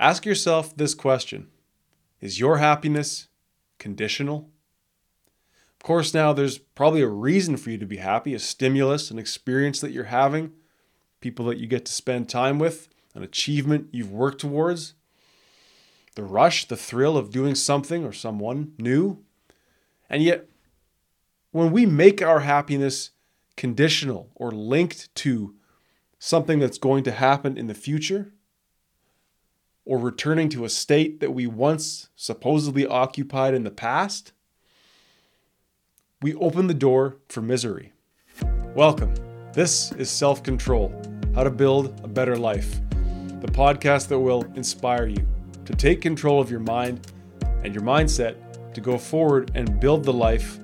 Ask yourself this question Is your happiness conditional? Of course, now there's probably a reason for you to be happy, a stimulus, an experience that you're having, people that you get to spend time with, an achievement you've worked towards, the rush, the thrill of doing something or someone new. And yet, when we make our happiness conditional or linked to something that's going to happen in the future, or returning to a state that we once supposedly occupied in the past, we open the door for misery. Welcome. This is Self Control How to Build a Better Life, the podcast that will inspire you to take control of your mind and your mindset to go forward and build the life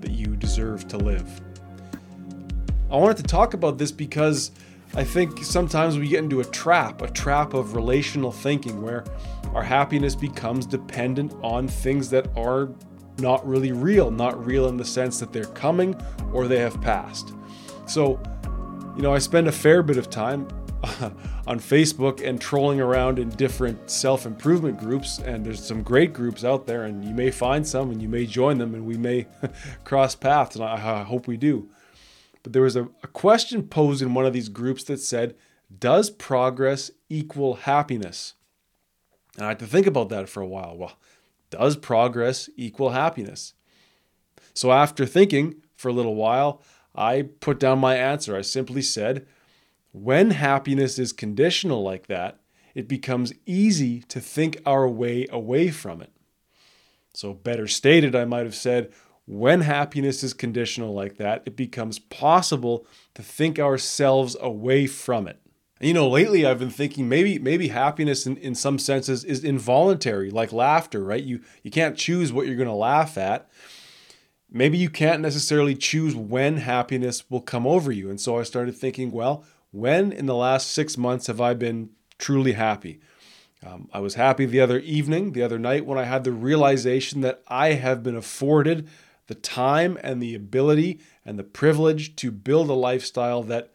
that you deserve to live. I wanted to talk about this because I think sometimes we get into a trap, a trap of relational thinking where our happiness becomes dependent on things that are not really real, not real in the sense that they're coming or they have passed. So, you know, I spend a fair bit of time on Facebook and trolling around in different self improvement groups. And there's some great groups out there, and you may find some and you may join them, and we may cross paths. And I, I hope we do. But there was a, a question posed in one of these groups that said, Does progress equal happiness? And I had to think about that for a while. Well, does progress equal happiness? So after thinking for a little while, I put down my answer. I simply said, when happiness is conditional like that, it becomes easy to think our way away from it. So, better stated, I might have said, when happiness is conditional like that, it becomes possible to think ourselves away from it. And you know, lately I've been thinking maybe maybe happiness in, in some senses is involuntary, like laughter, right? You you can't choose what you're gonna laugh at. Maybe you can't necessarily choose when happiness will come over you. And so I started thinking, well, when in the last six months have I been truly happy? Um, I was happy the other evening, the other night, when I had the realization that I have been afforded the time and the ability and the privilege to build a lifestyle that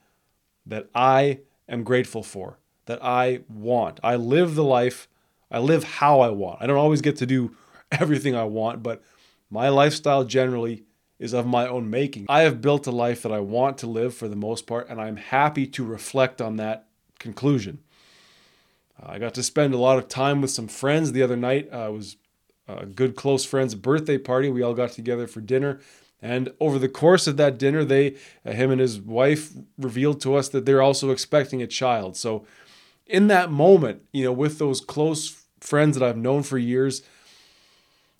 that I am grateful for, that I want. I live the life, I live how I want. I don't always get to do everything I want, but my lifestyle generally is of my own making. I have built a life that I want to live for the most part, and I'm happy to reflect on that conclusion. Uh, I got to spend a lot of time with some friends the other night. I was a good close friend's birthday party. We all got together for dinner. And over the course of that dinner, they, uh, him and his wife, revealed to us that they're also expecting a child. So, in that moment, you know, with those close friends that I've known for years,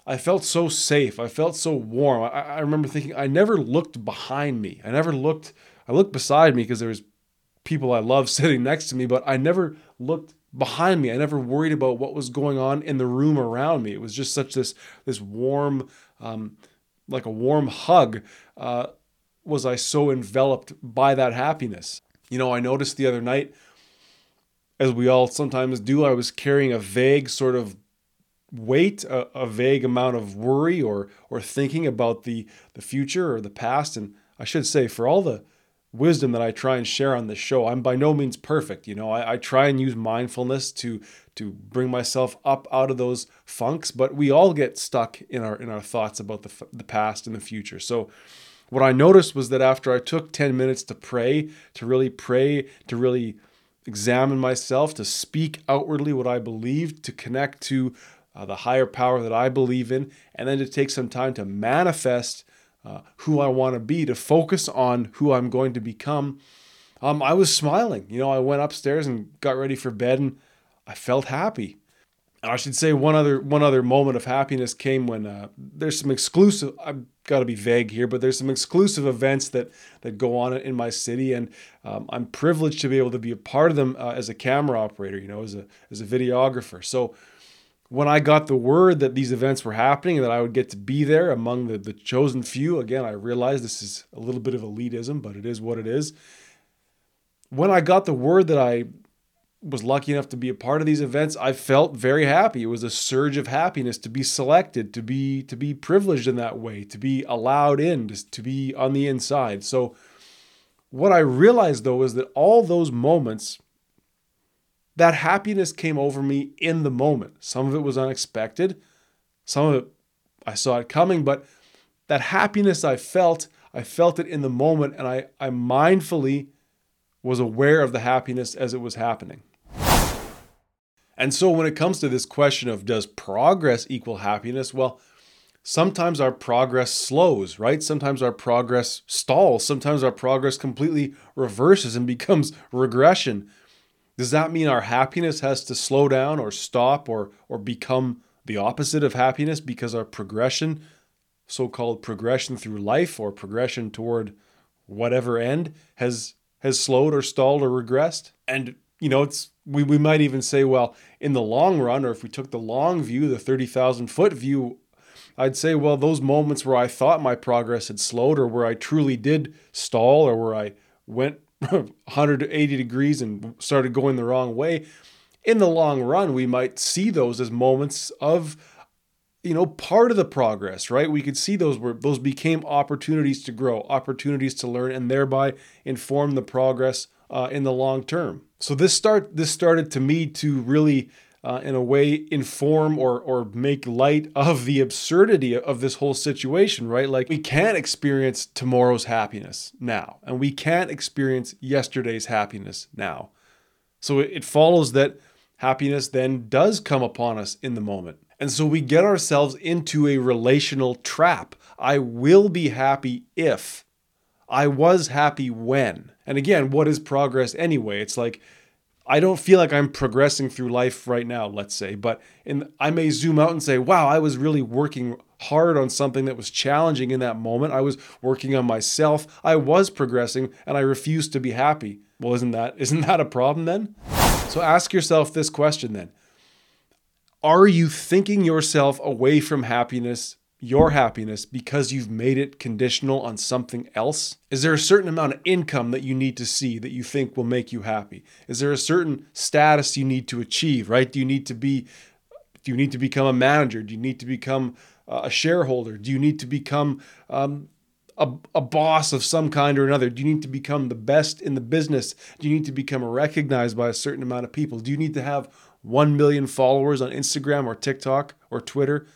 I felt so safe. I felt so warm. I, I remember thinking I never looked behind me. I never looked. I looked beside me because there was people I love sitting next to me, but I never looked behind me. I never worried about what was going on in the room around me. It was just such this this warm, um, like a warm hug. Uh, was I so enveloped by that happiness? You know, I noticed the other night, as we all sometimes do, I was carrying a vague sort of weight, a, a vague amount of worry or or thinking about the the future or the past. And I should say, for all the wisdom that I try and share on this show, I'm by no means perfect. You know, I, I try and use mindfulness to to bring myself up out of those funks, but we all get stuck in our in our thoughts about the the past and the future. So what I noticed was that after I took 10 minutes to pray, to really pray, to really examine myself, to speak outwardly what I believed, to connect to uh, the higher power that I believe in, and then to take some time to manifest uh, who I want to be, to focus on who I'm going to become. Um, I was smiling. You know, I went upstairs and got ready for bed, and I felt happy. I should say one other one other moment of happiness came when uh, there's some exclusive. I've got to be vague here, but there's some exclusive events that that go on in my city, and um, I'm privileged to be able to be a part of them uh, as a camera operator. You know, as a as a videographer. So when I got the word that these events were happening and that I would get to be there among the, the chosen few, again, I realize this is a little bit of elitism, but it is what it is. When I got the word that I was lucky enough to be a part of these events, I felt very happy. It was a surge of happiness to be selected, to be to be privileged in that way, to be allowed in, to, to be on the inside. So what I realized though is that all those moments that happiness came over me in the moment. Some of it was unexpected, some of it I saw it coming, but that happiness I felt, I felt it in the moment, and I, I mindfully was aware of the happiness as it was happening. And so, when it comes to this question of does progress equal happiness, well, sometimes our progress slows, right? Sometimes our progress stalls. Sometimes our progress completely reverses and becomes regression. Does that mean our happiness has to slow down or stop or, or become the opposite of happiness because our progression, so called progression through life or progression toward whatever end, has has slowed or stalled or regressed? And you know, it's we, we might even say, well, in the long run, or if we took the long view, the 30,000 foot view, I'd say, well, those moments where I thought my progress had slowed or where I truly did stall or where I went 180 degrees and started going the wrong way, in the long run, we might see those as moments of, you know, part of the progress, right? We could see those were those became opportunities to grow, opportunities to learn, and thereby inform the progress uh, in the long term. So this start this started to me to really uh, in a way inform or or make light of the absurdity of this whole situation, right? Like we can't experience tomorrow's happiness now, and we can't experience yesterday's happiness now. So it, it follows that happiness then does come upon us in the moment. And so we get ourselves into a relational trap. I will be happy if I was happy when. And again, what is progress anyway? It's like I don't feel like I'm progressing through life right now, let's say, but in, I may zoom out and say, wow, I was really working hard on something that was challenging in that moment. I was working on myself. I was progressing and I refused to be happy. Well, isn't that isn't that a problem then? So ask yourself this question then. Are you thinking yourself away from happiness your happiness because you've made it conditional on something else? Is there a certain amount of income that you need to see that you think will make you happy? Is there a certain status you need to achieve, right? Do you need to be do you need to become a manager? Do you need to become a shareholder? Do you need to become um, a, a boss of some kind or another? Do you need to become the best in the business? Do you need to become recognized by a certain amount of people? Do you need to have 1 million followers on Instagram or TikTok or Twitter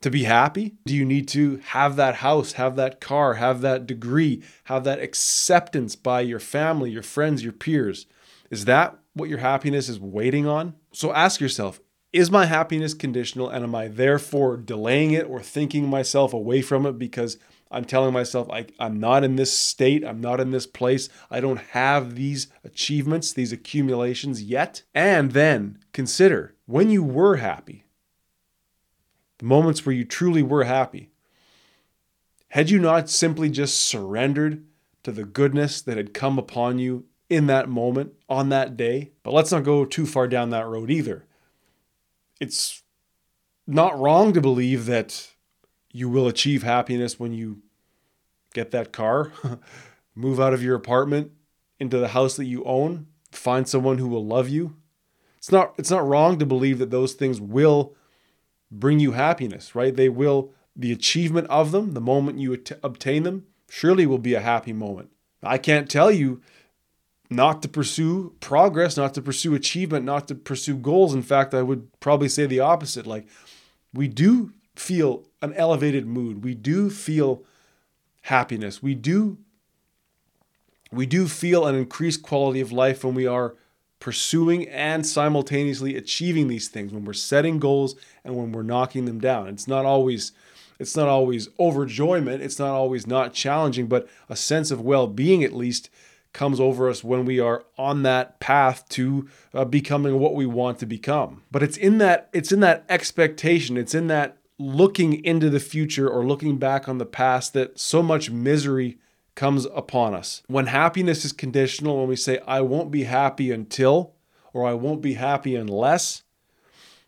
to be happy? Do you need to have that house, have that car, have that degree, have that acceptance by your family, your friends, your peers? Is that what your happiness is waiting on? So ask yourself is my happiness conditional and am I therefore delaying it or thinking myself away from it because I'm telling myself I, I'm not in this state, I'm not in this place, I don't have these achievements, these accumulations yet? And then consider when you were happy, moments where you truly were happy. Had you not simply just surrendered to the goodness that had come upon you in that moment, on that day? But let's not go too far down that road either. It's not wrong to believe that you will achieve happiness when you get that car, move out of your apartment into the house that you own, find someone who will love you. It's not it's not wrong to believe that those things will bring you happiness, right? They will, the achievement of them, the moment you at- obtain them, surely will be a happy moment. I can't tell you not to pursue progress, not to pursue achievement, not to pursue goals. In fact, I would probably say the opposite. Like, we do feel an elevated mood. We do feel happiness. We do we do feel an increased quality of life when we are pursuing and simultaneously achieving these things when we're setting goals and when we're knocking them down. It's not always it's not always overjoyment. It's not always not challenging but a sense of well-being at least comes over us when we are on that path to uh, becoming what we want to become. But it's in that it's in that expectation. It's in that looking into the future or looking back on the past that so much misery comes upon us. When happiness is conditional, when we say, I won't be happy until, or I won't be happy unless,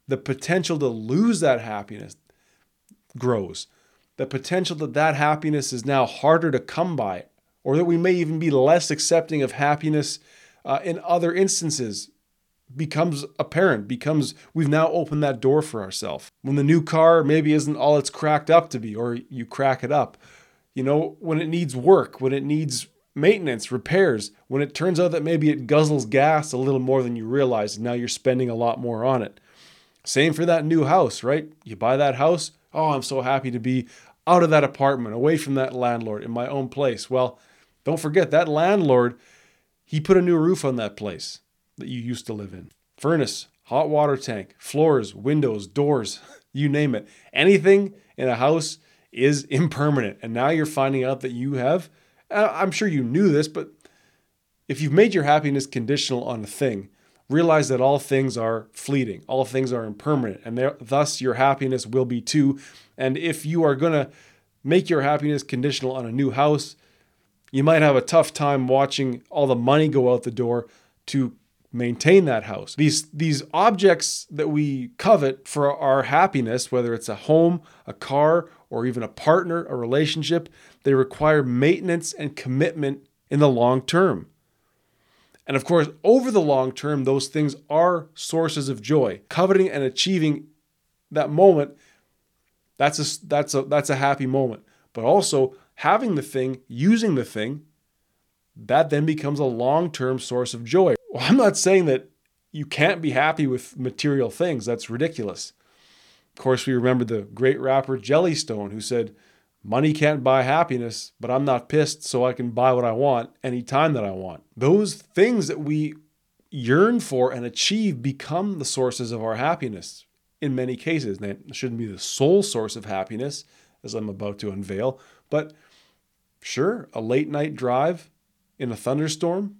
the potential to lose that happiness grows. The potential that that happiness is now harder to come by, or that we may even be less accepting of happiness uh, in other instances becomes apparent becomes we've now opened that door for ourselves when the new car maybe isn't all it's cracked up to be or you crack it up you know, when it needs work, when it needs maintenance, repairs, when it turns out that maybe it guzzles gas a little more than you realize, and now you're spending a lot more on it. Same for that new house, right? You buy that house, oh, I'm so happy to be out of that apartment, away from that landlord, in my own place. Well, don't forget that landlord, he put a new roof on that place that you used to live in. Furnace, hot water tank, floors, windows, doors, you name it. Anything in a house is impermanent. And now you're finding out that you have, uh, I'm sure you knew this, but if you've made your happiness conditional on a thing, realize that all things are fleeting, all things are impermanent, and thus your happiness will be too. And if you are going to make your happiness conditional on a new house, you might have a tough time watching all the money go out the door to maintain that house. These these objects that we covet for our happiness, whether it's a home, a car, or even a partner, a relationship, they require maintenance and commitment in the long term. And of course, over the long term, those things are sources of joy. Coveting and achieving that moment, that's a that's a that's a happy moment. But also having the thing, using the thing, that then becomes a long-term source of joy. Well, I'm not saying that you can't be happy with material things. That's ridiculous. Of course, we remember the great rapper Jellystone who said, Money can't buy happiness, but I'm not pissed, so I can buy what I want anytime that I want. Those things that we yearn for and achieve become the sources of our happiness in many cases. That shouldn't be the sole source of happiness, as I'm about to unveil, but sure, a late night drive in a thunderstorm,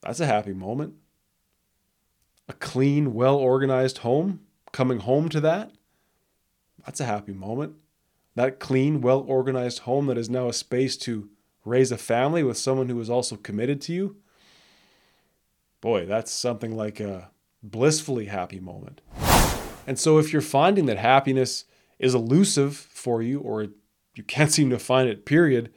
that's a happy moment. A clean, well organized home, coming home to that, that's a happy moment. That clean, well organized home that is now a space to raise a family with someone who is also committed to you. Boy, that's something like a blissfully happy moment. And so, if you're finding that happiness is elusive for you or you can't seem to find it, period,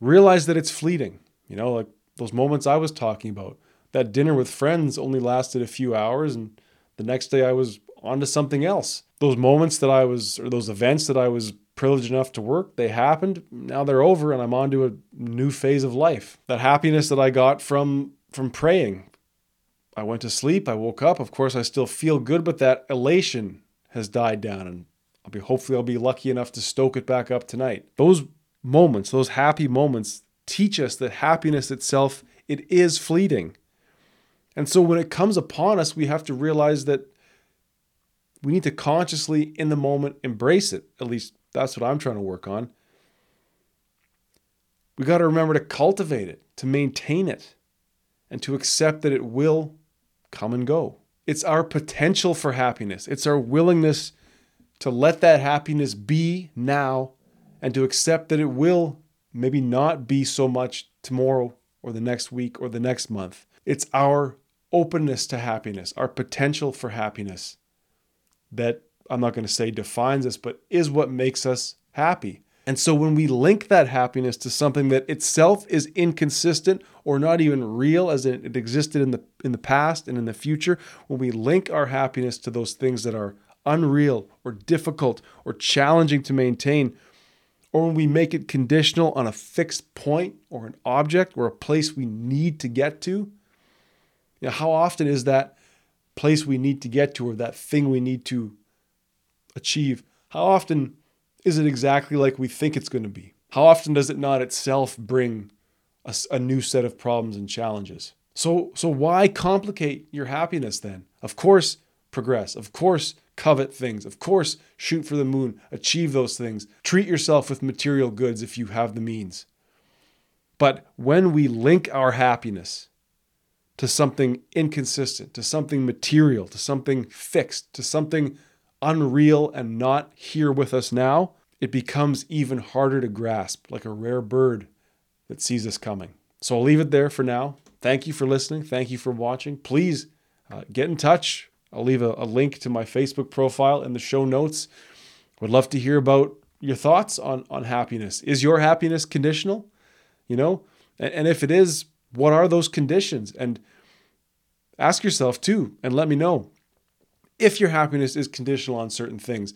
realize that it's fleeting. You know, like those moments I was talking about. That dinner with friends only lasted a few hours, and the next day I was on to something else. Those moments that I was, or those events that I was privileged enough to work, they happened. Now they're over, and I'm on to a new phase of life. That happiness that I got from from praying. I went to sleep. I woke up. Of course, I still feel good, but that elation has died down, and I'll be hopefully I'll be lucky enough to stoke it back up tonight. Those moments, those happy moments, teach us that happiness itself it is fleeting. And so when it comes upon us, we have to realize that we need to consciously in the moment embrace it. At least that's what I'm trying to work on. We got to remember to cultivate it, to maintain it, and to accept that it will come and go. It's our potential for happiness. It's our willingness to let that happiness be now and to accept that it will maybe not be so much tomorrow or the next week or the next month. It's our openness to happiness, our potential for happiness that I'm not going to say defines us, but is what makes us happy. And so when we link that happiness to something that itself is inconsistent or not even real as it existed in the in the past and in the future, when we link our happiness to those things that are unreal or difficult or challenging to maintain, or when we make it conditional on a fixed point or an object or a place we need to get to, you know, how often is that place we need to get to or that thing we need to achieve, how often is it exactly like we think it's going to be? How often does it not itself bring a, a new set of problems and challenges? So, so why complicate your happiness then? Of course, progress. Of course, covet things. Of course, shoot for the moon, achieve those things. Treat yourself with material goods if you have the means. But when we link our happiness to something inconsistent, to something material, to something fixed, to something unreal and not here with us now, it becomes even harder to grasp, like a rare bird that sees us coming. So I'll leave it there for now. Thank you for listening. Thank you for watching. Please uh, get in touch I'll leave a, a link to my Facebook profile in the show notes. Would love to hear about your thoughts on, on happiness. Is your happiness conditional? You know, and, and if it is, what are those conditions? And ask yourself too, and let me know if your happiness is conditional on certain things.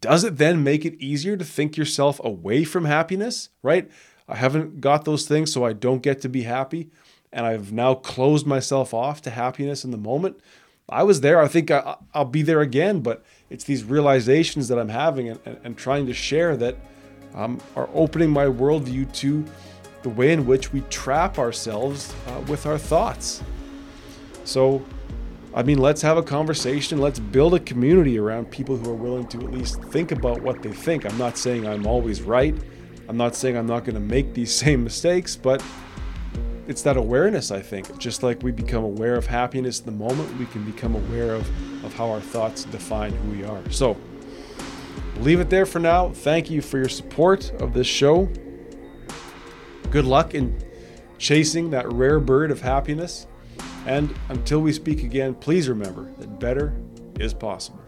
Does it then make it easier to think yourself away from happiness? Right? I haven't got those things, so I don't get to be happy. And I've now closed myself off to happiness in the moment. I was there. I think I, will be there again, but it's these realizations that I'm having and, and, and trying to share that um, are opening my worldview to the way in which we trap ourselves uh, with our thoughts. So, I mean, let's have a conversation. Let's build a community around people who are willing to at least think about what they think. I'm not saying I'm always right. I'm not saying I'm not going to make these same mistakes, but it's that awareness, I think. Just like we become aware of happiness in the moment, we can become aware of, of how our thoughts define who we are. So, leave it there for now. Thank you for your support of this show. Good luck in chasing that rare bird of happiness. And until we speak again, please remember that better is possible.